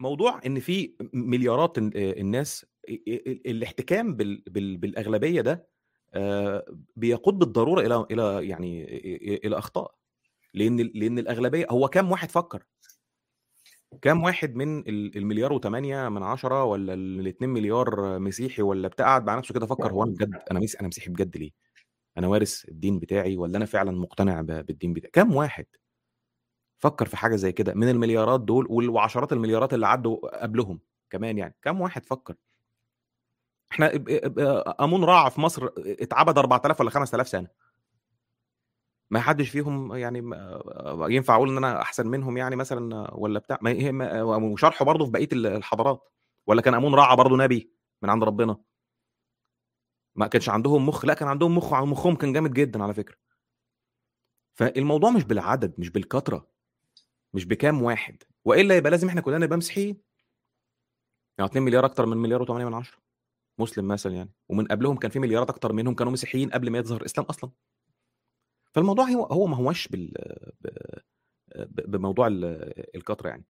موضوع إن في مليارات الناس الاحتكام بال بال بالأغلبية ده بيقود بالضرورة إلى إلى يعني أ أ إلى أخطاء، لإن ال لإن الأغلبية هو كام واحد فكّر؟ كام واحد من ال المليار وتمانية من عشرة والّا ال2.000.000.000 مسيحي والّا بتاع قعد مع نفسه كده فكّر هو أنا بجد أنا مس أنا مسيحي بجد ليه؟ أنا وارث الدين بتاعي والّا أنا فعلًا مقتنع بالدين بتاعي؟ كام واحد فكّر في حاجة زي كده من المليارات دول وعشرات المليارات اللي عدّوا قبلهم كمان يعني، كام واحد فكّر؟ اب آمون رَع في مصر اتعبد 4000 والّا 5000 سنة. ما حدش فيهم يعني ما ينفع أقول إن أنا أحسن منهم يعني مثلًا والّا بتاع ما ما وشرحه برضه في بقية ال الحضارات، والّا كان آمون رَع برضه نبي من عند ربنا؟ ما كانش عندهم مُخ، لأ كان عندهم مُخ ومُخّهم كان جامد جدًا على فكرة. فالموضوع مش بالعدد، مش بالكترة، مش بكام واحد، وإلا يبقى لازم إحنا كلنا نبقى مسيحيين. ما هو 2.000.000.000 أكتر من 1.800.000.000 مسلم مثلًا يعني، ومن قبلهم كان في مليارات أكتر منهم كانوا مسيحيين قبل ما يظهر الإسلام أصلًا. فالموضوع هو هو ما هوّاش بال بموضوع ال الكترة يعني.